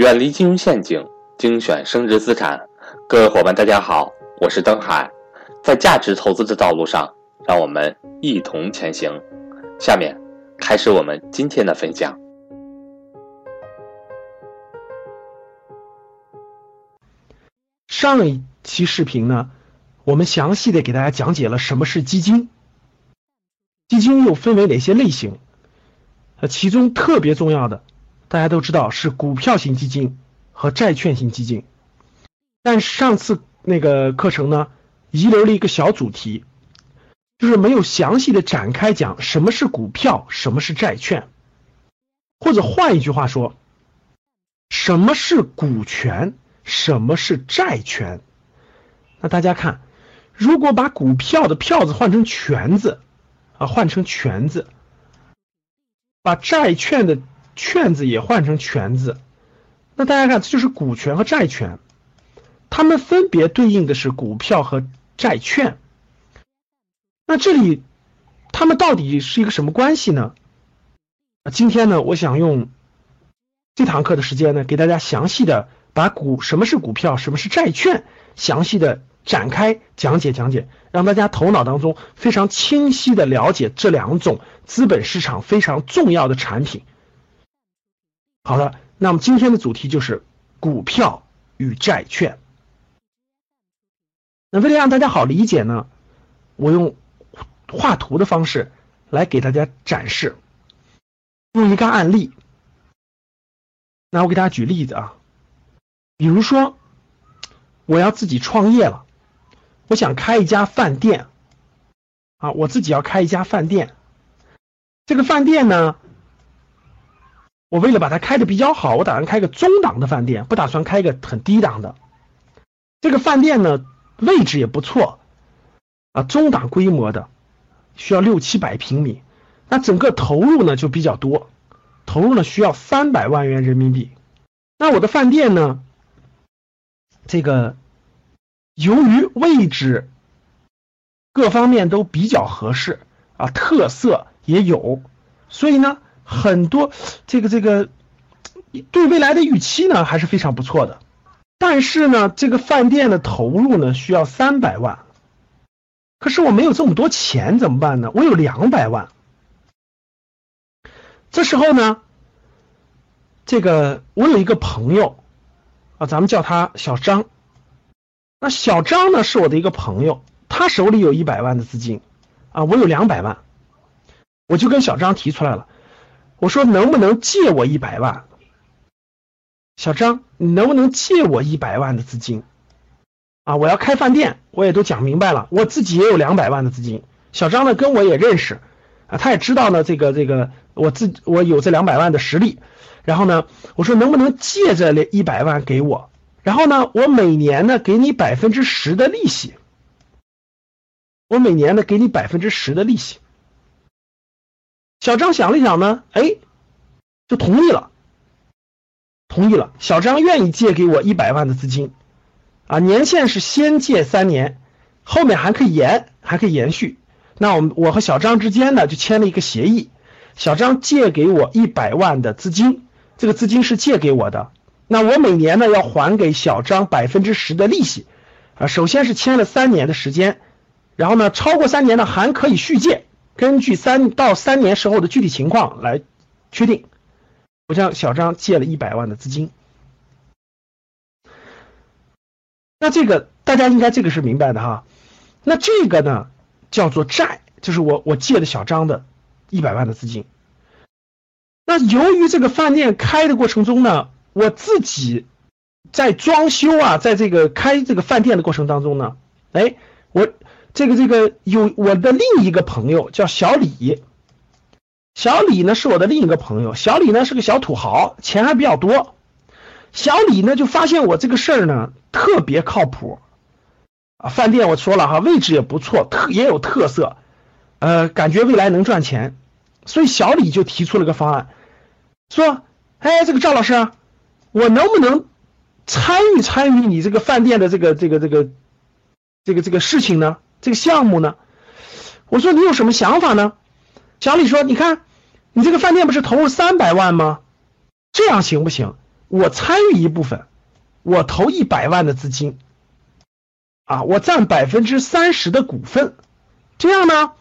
远离金融陷阱，精选升值资产。各位伙伴，大家好，我是登海。在价值投资的道路上，让我们一同前行。下面开始我们今天的分享。上一期视频呢，我们详细的给大家讲解了什么是基金，基金又分为哪些类型？呃，其中特别重要的。大家都知道是股票型基金和债券型基金，但上次那个课程呢遗留了一个小主题，就是没有详细的展开讲什么是股票，什么是债券，或者换一句话说，什么是股权，什么是债权？那大家看，如果把股票的票子换成权字啊，换成权字，把债券的。券子也换成权字，那大家看，这就是股权和债权，它们分别对应的是股票和债券。那这里它们到底是一个什么关系呢？今天呢，我想用这堂课的时间呢，给大家详细的把股什么是股票，什么是债券，详细的展开讲解讲解，让大家头脑当中非常清晰的了解这两种资本市场非常重要的产品。好的，那么今天的主题就是股票与债券。那为了让大家好理解呢，我用画图的方式来给大家展示，用一个案例。那我给大家举例子啊，比如说我要自己创业了，我想开一家饭店啊，我自己要开一家饭店，这个饭店呢。我为了把它开的比较好，我打算开个中档的饭店，不打算开个很低档的。这个饭店呢，位置也不错，啊，中档规模的，需要六七百平米。那整个投入呢就比较多，投入呢需要三百万元人民币。那我的饭店呢，这个由于位置各方面都比较合适啊，特色也有，所以呢。很多这个这个对未来的预期呢还是非常不错的，但是呢，这个饭店的投入呢需要三百万，可是我没有这么多钱怎么办呢？我有两百万。这时候呢，这个我有一个朋友啊，咱们叫他小张。那小张呢是我的一个朋友，他手里有一百万的资金啊，我有两百万，我就跟小张提出来了。我说能不能借我一百万？小张，你能不能借我一百万的资金？啊，我要开饭店，我也都讲明白了，我自己也有两百万的资金。小张呢，跟我也认识，啊，他也知道呢，这个这个，我自我有这两百万的实力。然后呢，我说能不能借这一百万给我？然后呢，我每年呢给你百分之十的利息。我每年呢给你百分之十的利息。小张想了想呢，哎，就同意了，同意了。小张愿意借给我一百万的资金，啊，年限是先借三年，后面还可以延，还可以延续。那我们我和小张之间呢就签了一个协议，小张借给我一百万的资金，这个资金是借给我的，那我每年呢要还给小张百分之十的利息，啊，首先是签了三年的时间，然后呢超过三年呢还可以续借。根据三到三年时候的具体情况来确定，我向小张借了一百万的资金。那这个大家应该这个是明白的哈。那这个呢叫做债，就是我我借的小张的一百万的资金。那由于这个饭店开的过程中呢，我自己在装修啊，在这个开这个饭店的过程当中呢，哎，我。这个这个有我的另一个朋友叫小李，小李呢是我的另一个朋友，小李呢是个小土豪，钱还比较多。小李呢就发现我这个事儿呢特别靠谱，啊，饭店我说了哈，位置也不错，特也有特色，呃，感觉未来能赚钱，所以小李就提出了个方案，说，哎，这个赵老师，我能不能参与参与你这个饭店的这个这个这个这个这个事情呢？这个项目呢，我说你有什么想法呢？小李说：“你看，你这个饭店不是投入三百万吗？这样行不行？我参与一部分，我投一百万的资金，啊，我占百分之三十的股份，这样呢，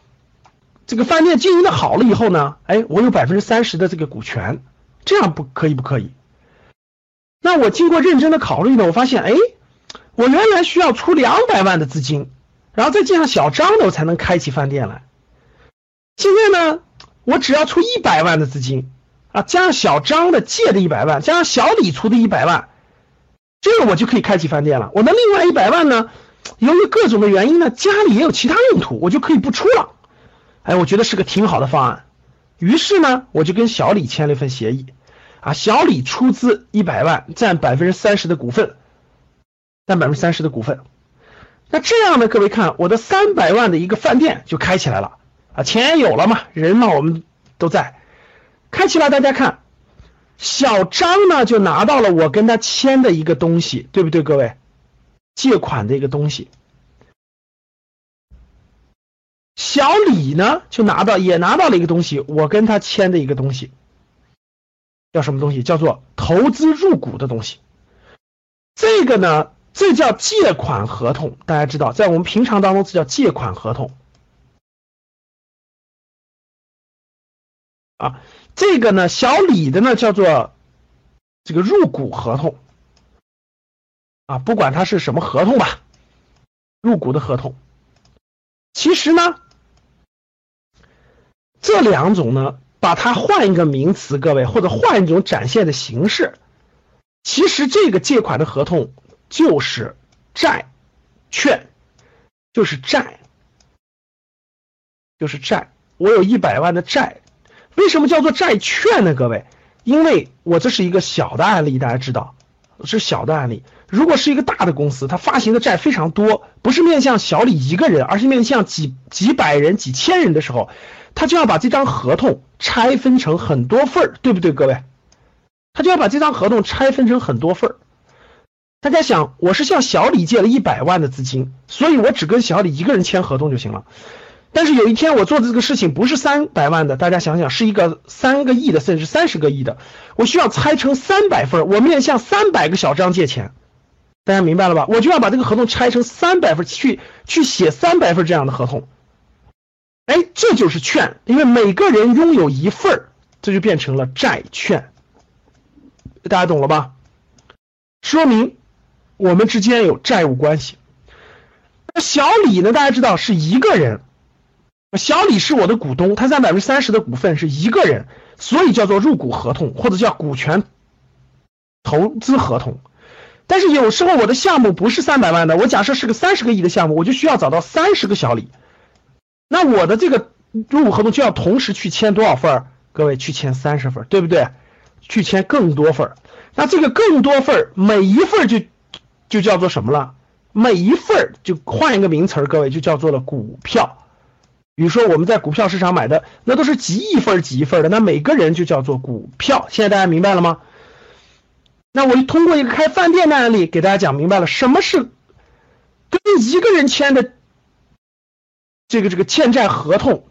这个饭店经营的好了以后呢，哎，我有百分之三十的这个股权，这样不可以不可以？那我经过认真的考虑呢，我发现，哎，我原来需要出两百万的资金，然后再借上小张的，我才能开起饭店来。现在呢，我只要出一百万的资金啊，加上小张的借的一百万，加上小李出的一百万，这个我就可以开起饭店了。我的另外一百万呢，由于各种的原因呢，家里也有其他用途，我就可以不出了。哎，我觉得是个挺好的方案。于是呢，我就跟小李签了一份协议。啊，小李出资一百万，占百分之三十的股份，占百分之三十的股份。那这样呢，各位看，我的三百万的一个饭店就开起来了啊，钱也有了嘛，人嘛我们都在，开起来。大家看，小张呢就拿到了我跟他签的一个东西，对不对，各位？借款的一个东西。小李呢就拿到，也拿到了一个东西，我跟他签的一个东西。叫什么东西？叫做投资入股的东西。这个呢，这叫借款合同。大家知道，在我们平常当中，这叫借款合同。啊，这个呢，小李的呢叫做这个入股合同。啊，不管它是什么合同吧，入股的合同。其实呢，这两种呢。把它换一个名词，各位，或者换一种展现的形式，其实这个借款的合同就是债券，就是债，就是债。我有一百万的债，为什么叫做债券呢？各位，因为我这是一个小的案例，大家知道是小的案例。如果是一个大的公司，它发行的债非常多，不是面向小李一个人，而是面向几几百人、几千人的时候。他就要把这张合同拆分成很多份儿，对不对，各位？他就要把这张合同拆分成很多份儿。大家想，我是向小李借了一百万的资金，所以我只跟小李一个人签合同就行了。但是有一天我做的这个事情不是三百万的，大家想想，是一个三个亿的，甚至三十个亿的，我需要拆成三百份，我面向三百个小张借钱，大家明白了吧？我就要把这个合同拆成三百份，去去写三百份这样的合同。哎，这就是券，因为每个人拥有一份，这就变成了债券。大家懂了吧？说明我们之间有债务关系。那小李呢？大家知道是一个人，小李是我的股东，他占百分之三十的股份是一个人，所以叫做入股合同或者叫股权投资合同。但是有时候我的项目不是三百万的，我假设是个三十个亿的项目，我就需要找到三十个小李。那我的这个入股合同就要同时去签多少份？各位去签三十份，对不对？去签更多份。那这个更多份，每一份就就叫做什么了？每一份就换一个名词儿，各位就叫做了股票。比如说我们在股票市场买的，那都是几亿份几亿份的，那每个人就叫做股票。现在大家明白了吗？那我通过一个开饭店的案例给大家讲明白了，什么是跟一个人签的。这个这个欠债合同，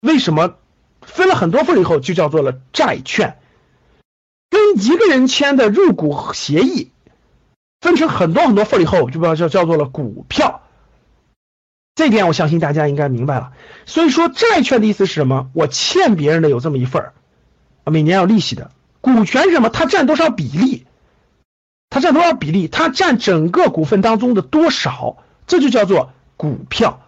为什么分了很多份以后就叫做了债券？跟一个人签的入股协议，分成很多很多份以后，就叫叫叫做了股票。这点我相信大家应该明白了。所以说，债券的意思是什么？我欠别人的有这么一份儿，每年要利息的。股权是什么？它占多少比例？它占多少比例？它占整个股份当中的多少？这就叫做股票。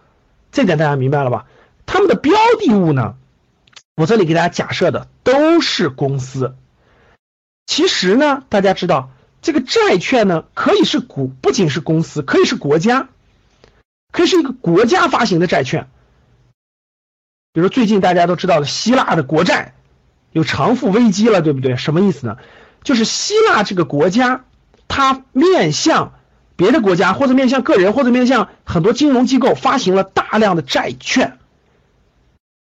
这点大家明白了吧？他们的标的物呢？我这里给大家假设的都是公司。其实呢，大家知道这个债券呢，可以是股，不仅是公司，可以是国家，可以是一个国家发行的债券。比如最近大家都知道的希腊的国债有偿付危机了，对不对？什么意思呢？就是希腊这个国家，它面向。别的国家或者面向个人或者面向很多金融机构发行了大量的债券，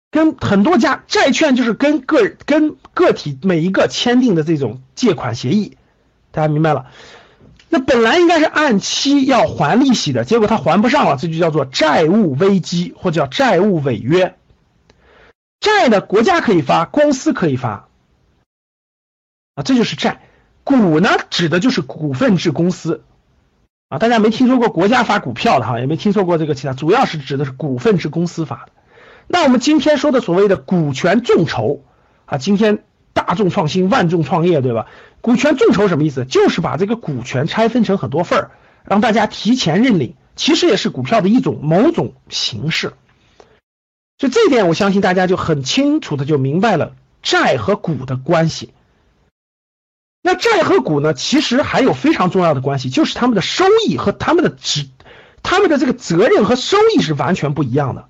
跟很多家债券就是跟个跟个体每一个签订的这种借款协议，大家明白了？那本来应该是按期要还利息的，结果他还不上了，这就叫做债务危机或者叫债务违约。债呢，国家可以发，公司可以发，啊，这就是债。股呢，指的就是股份制公司啊，大家没听说过国家发股票的哈，也没听说过这个其他，主要是指的是股份制公司发的。那我们今天说的所谓的股权众筹啊，今天大众创新，万众创业，对吧？股权众筹什么意思？就是把这个股权拆分成很多份儿，让大家提前认领，其实也是股票的一种某种形式。就这一点，我相信大家就很清楚的就明白了债和股的关系。那债和股呢，其实还有非常重要的关系，就是他们的收益和他们的职，他们的这个责任和收益是完全不一样的。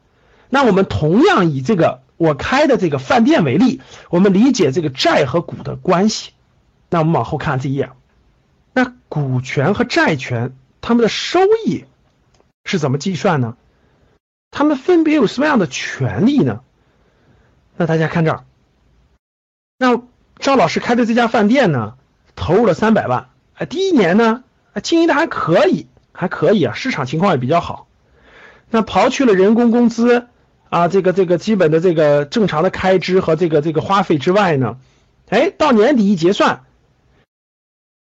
那我们同样以这个我开的这个饭店为例，我们理解这个债和股的关系。那我们往后看这一页，那股权和债权他们的收益是怎么计算呢？他们分别有什么样的权利呢？那大家看这儿，那赵老师开的这家饭店呢，投入了三百万，哎，第一年呢，经营的还可以，还可以啊，市场情况也比较好。那刨去了人工工资啊，这个这个基本的这个正常的开支和这个这个花费之外呢，哎，到年底一结算，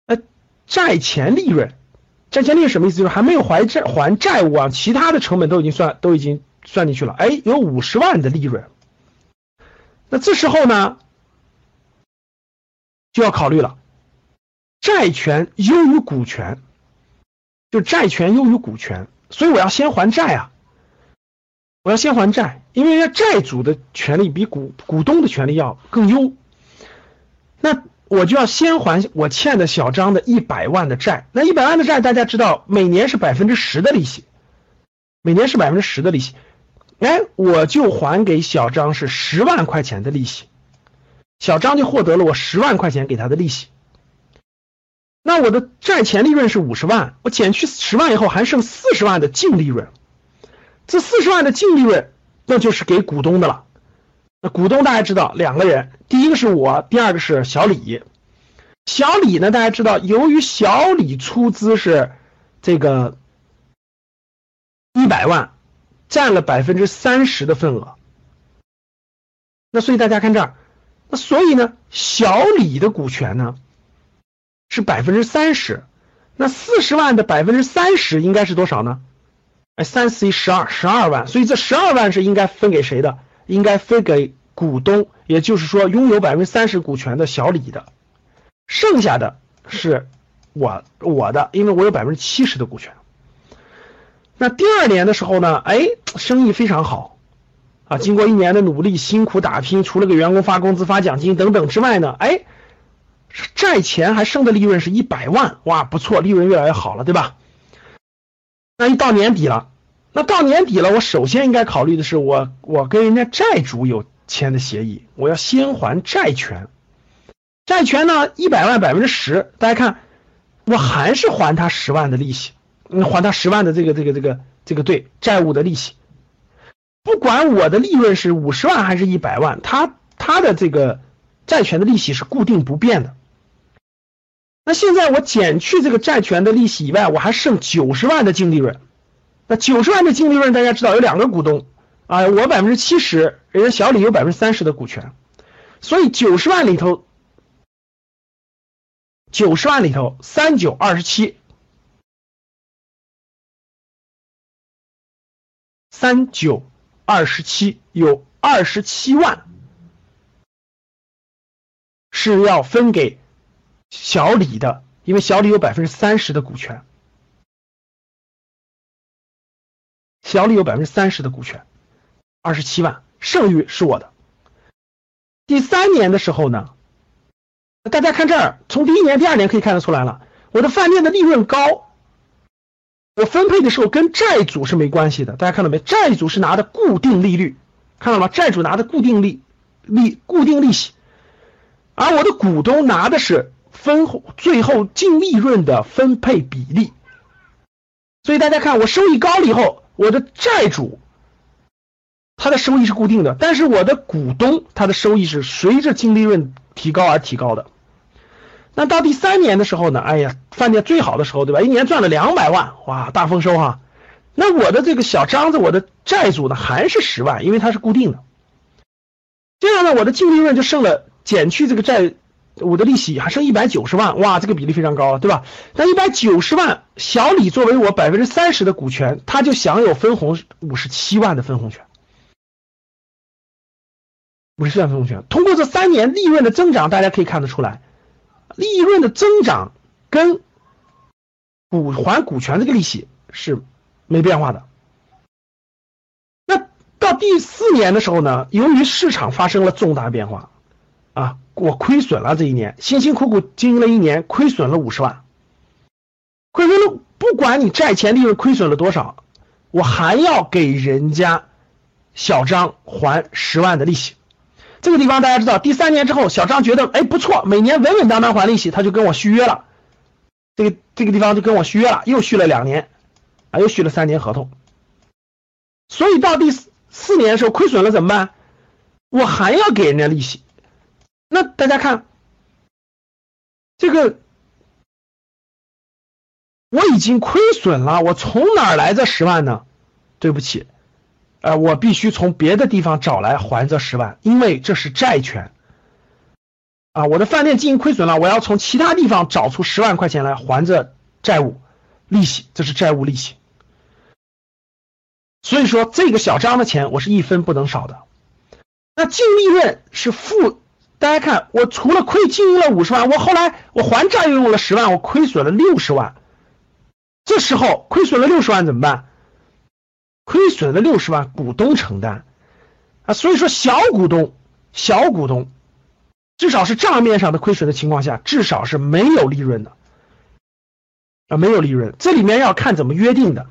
呃，债前利润。债前利润什么意思？就是还没有还债还债务啊，其他的成本都已经算都已经算进去了。哎，有五十万的利润。那这时候呢，就要考虑了，债权优于股权，就债权优于股权，所以我要先还债啊，我要先还债，因为债主的权利比股股东的权利要更优。那。我就要先还我欠的小张的一百万的债，那一百万的债大家知道，每年是百分之十的利息，每年是百分之十的利息，哎，我就还给小张是十万块钱的利息，小张就获得了我十万块钱给他的利息。那我的债前利润是五十万，我减去十万以后还剩四十万的净利润，这四十万的净利润那就是给股东的了。那股东大家知道两个人，第一个是我，第二个是小李。小李呢，大家知道，由于小李出资是这个一百万，占了百分之三十的份额。那所以大家看这儿，那所以呢，小李的股权呢是百分之三十，那四十万的百分之三十应该是多少呢？哎，三四一十二，十二万。所以这十二万是应该分给谁的？应该分给股东，也就是说拥有百分之三十股权的小李的，剩下的是我我的，因为我有百分之七十的股权。那第二年的时候呢，哎，生意非常好啊，经过一年的努力、辛苦打拼，除了给员工发工资、发奖金等等之外呢，哎，债前还剩的利润是一百万，哇，不错，利润越来越好了，对吧？那一到年底了。那到年底了，我首先应该考虑的是，我我跟人家债主有签的协议，我要先还债权。债权呢，一百万百分之十，大家看，我还是还他十万的利息，还他十万的这个这个这个这个对债务的利息。不管我的利润是五十万还是一百万，他他的这个债权的利息是固定不变的。那现在我减去这个债权的利息以外，我还剩九十万的净利润。那九十万的净利润，大家知道有两个股东啊，我百分之七十，人家小李有百分之三十的股权，所以九十万里头，九十万里头三九二十七，三九二十七有二十七万是要分给小李的，因为小李有百分之三十的股权。小李有百分之三十的股权，二十七万，剩余是我的。第三年的时候呢，大家看这儿，从第一年、第二年可以看得出来了，我的饭店的利润高，我分配的时候跟债主是没关系的。大家看到没？债主是拿的固定利率，看到吗？债主拿的固定利利固定利息，而我的股东拿的是分最后净利润的分配比例。所以大家看，我收益高了以后。我的债主，他的收益是固定的，但是我的股东他的收益是随着净利润提高而提高的。那到第三年的时候呢？哎呀，饭店最好的时候，对吧？一年赚了两百万，哇，大丰收哈！那我的这个小张子，我的债主呢还是十万，因为它是固定的。这样呢，我的净利润就剩了，减去这个债我的利息还剩一百九十万，哇，这个比例非常高了，对吧？那一百九十万，小李作为我百分之三十的股权，他就享有分红五十七万的分红权，五十七万分红权。通过这三年利润的增长，大家可以看得出来，利润的增长跟股还股权这个利息是没变化的。那到第四年的时候呢，由于市场发生了重大变化。啊，我亏损了这一年，辛辛苦苦经营了一年，亏损了五十万，亏损了，不管你债前利润亏损了多少，我还要给人家小张还十万的利息。这个地方大家知道，第三年之后，小张觉得哎不错，每年稳稳当当还利息，他就跟我续约了。这个这个地方就跟我续约了，又续了两年，啊，又续了三年合同。所以到第四四年的时候亏损了怎么办？我还要给人家利息。那大家看，这个我已经亏损了，我从哪儿来这十万呢？对不起，呃，我必须从别的地方找来还这十万，因为这是债权啊。我的饭店经营亏损了，我要从其他地方找出十万块钱来还这债务利息，这是债务利息。所以说，这个小张的钱我是一分不能少的。那净利润是负。大家看，我除了亏经营了五十万，我后来我还债又用了十万，我亏损了六十万。这时候亏损了六十万怎么办？亏损了六十万，股东承担啊。所以说，小股东，小股东，至少是账面上的亏损的情况下，至少是没有利润的啊，没有利润。这里面要看怎么约定的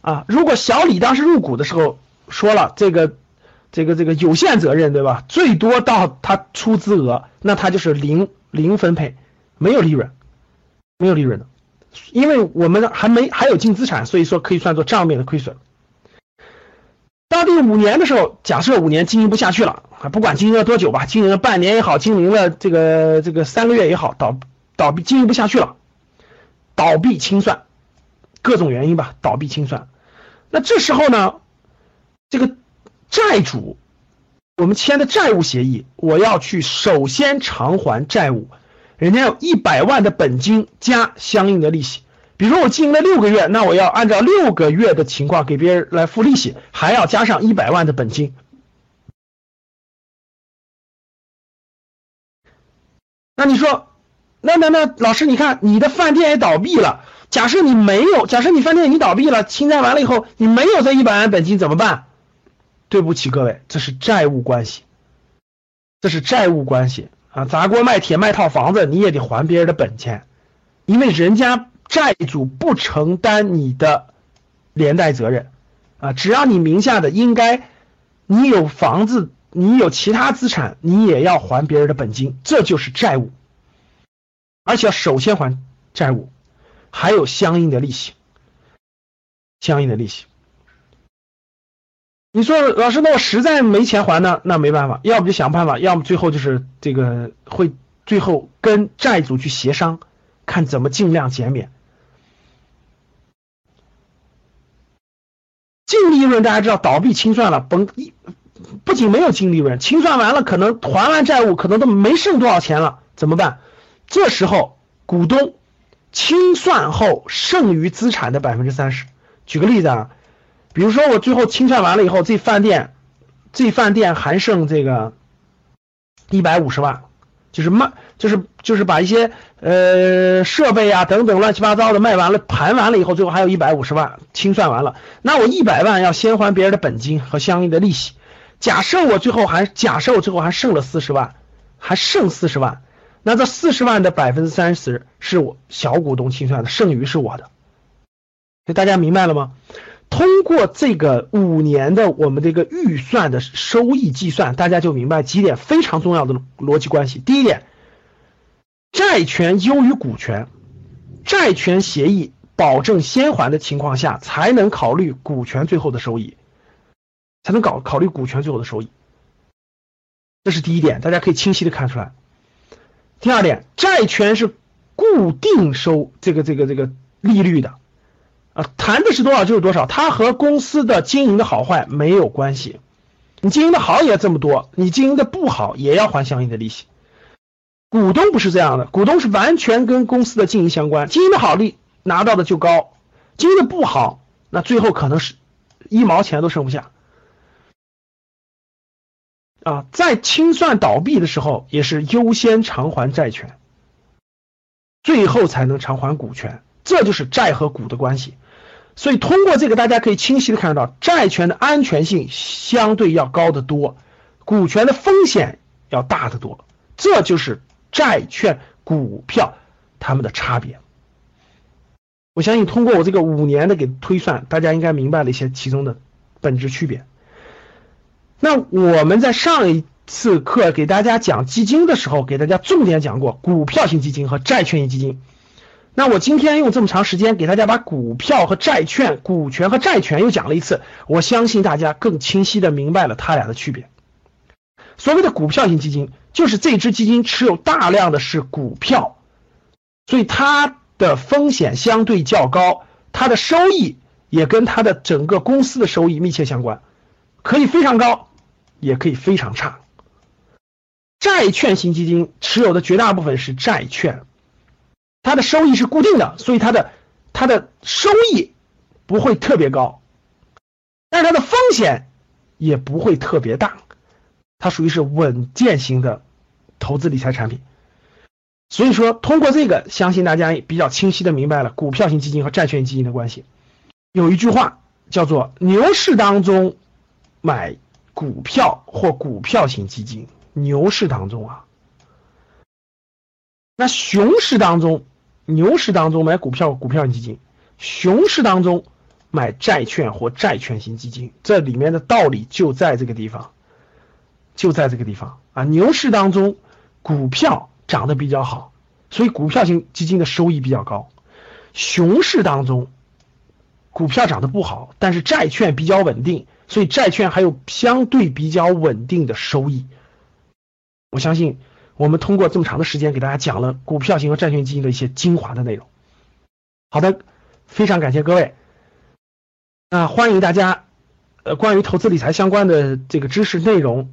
啊。如果小李当时入股的时候说了这个。这个这个有限责任对吧？最多到他出资额，那他就是零零分配，没有利润，没有利润的，因为我们还没还有净资产，所以说可以算作账面的亏损。到第五年的时候，假设五年经营不下去了啊，不管经营了多久吧，经营了半年也好，经营了这个这个三个月也好，倒倒闭经营不下去了，倒闭清算，各种原因吧，倒闭清算。那这时候呢，这个。债主，我们签的债务协议，我要去首先偿还债务，人家有一百万的本金加相应的利息。比如说我经营了六个月，那我要按照六个月的情况给别人来付利息，还要加上一百万的本金。那你说，那那那老师，你看你的饭店也倒闭了，假设你没有，假设你饭店已经倒闭了，清债完了以后，你没有这一百万本金怎么办？对不起各位，这是债务关系，这是债务关系啊！砸锅卖铁卖套房子，你也得还别人的本钱，因为人家债主不承担你的连带责任啊！只要你名下的应该，你有房子，你有其他资产，你也要还别人的本金，这就是债务，而且要首先还债务，还有相应的利息，相应的利息。你说老师，那我实在没钱还呢？那没办法，要不就想办法，要么最后就是这个会最后跟债主去协商，看怎么尽量减免净利润。大家知道，倒闭清算了，甭一不仅没有净利润，清算完了可能还完债务，可能都没剩多少钱了，怎么办？这时候股东清算后剩余资产的百分之三十。举个例子啊。比如说我最后清算完了以后，这饭店，这饭店还剩这个一百五十万，就是卖，就是就是把一些呃设备啊等等乱七八糟的卖完了，盘完了以后，最后还有一百五十万清算完了，那我一百万要先还别人的本金和相应的利息。假设我最后还假设我最后还剩了四十万，还剩四十万，那这四十万的百分之三十是我小股东清算的，剩余是我的。大家明白了吗？通过这个五年的我们这个预算的收益计算，大家就明白几点非常重要的逻辑关系。第一点，债权优于股权，债权协议保证先还的情况下，才能考虑股权最后的收益，才能搞考虑股权最后的收益。这是第一点，大家可以清晰的看出来。第二点，债权是固定收这个这个这个利率的。啊，谈的是多少就是多少，它和公司的经营的好坏没有关系。你经营的好也这么多，你经营的不好也要还相应的利息。股东不是这样的，股东是完全跟公司的经营相关，经营的好利拿到的就高，经营的不好，那最后可能是一毛钱都剩不下。啊，在清算倒闭的时候，也是优先偿还债权，最后才能偿还股权，这就是债和股的关系。所以通过这个，大家可以清晰的看到，债权的安全性相对要高得多，股权的风险要大得多，这就是债券、股票它们的差别。我相信通过我这个五年的给推算，大家应该明白了一些其中的本质区别。那我们在上一次课给大家讲基金的时候，给大家重点讲过股票型基金和债券型基金。那我今天用这么长时间给大家把股票和债券、股权和债权又讲了一次，我相信大家更清晰的明白了它俩的区别。所谓的股票型基金，就是这支基金持有大量的是股票，所以它的风险相对较高，它的收益也跟它的整个公司的收益密切相关，可以非常高。也可以非常差。债券型基金持有的绝大部分是债券，它的收益是固定的，所以它的它的收益不会特别高，但是它的风险也不会特别大，它属于是稳健型的投资理财产品。所以说，通过这个，相信大家比较清晰的明白了股票型基金和债券基金的关系。有一句话叫做“牛市当中买”。股票或股票型基金，牛市当中啊，那熊市当中，牛市当中买股票股票型基金，熊市当中买债券或债券型基金，这里面的道理就在这个地方，就在这个地方啊。牛市当中，股票涨得比较好，所以股票型基金的收益比较高；熊市当中，股票涨得不好，但是债券比较稳定。所以债券还有相对比较稳定的收益，我相信我们通过这么长的时间给大家讲了股票型和债券基金的一些精华的内容。好的，非常感谢各位。那欢迎大家，呃，关于投资理财相关的这个知识内容，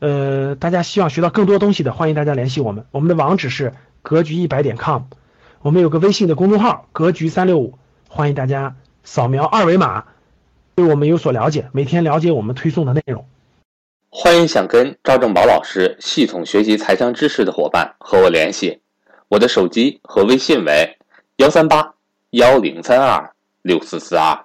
呃，大家希望学到更多东西的，欢迎大家联系我们。我们的网址是格局一百点 com，我们有个微信的公众号格局三六五，欢迎大家扫描二维码。对我们有所了解，每天了解我们推送的内容。欢迎想跟赵正宝老师系统学习财商知识的伙伴和我联系，我的手机和微信为幺三八幺零三二六四四二。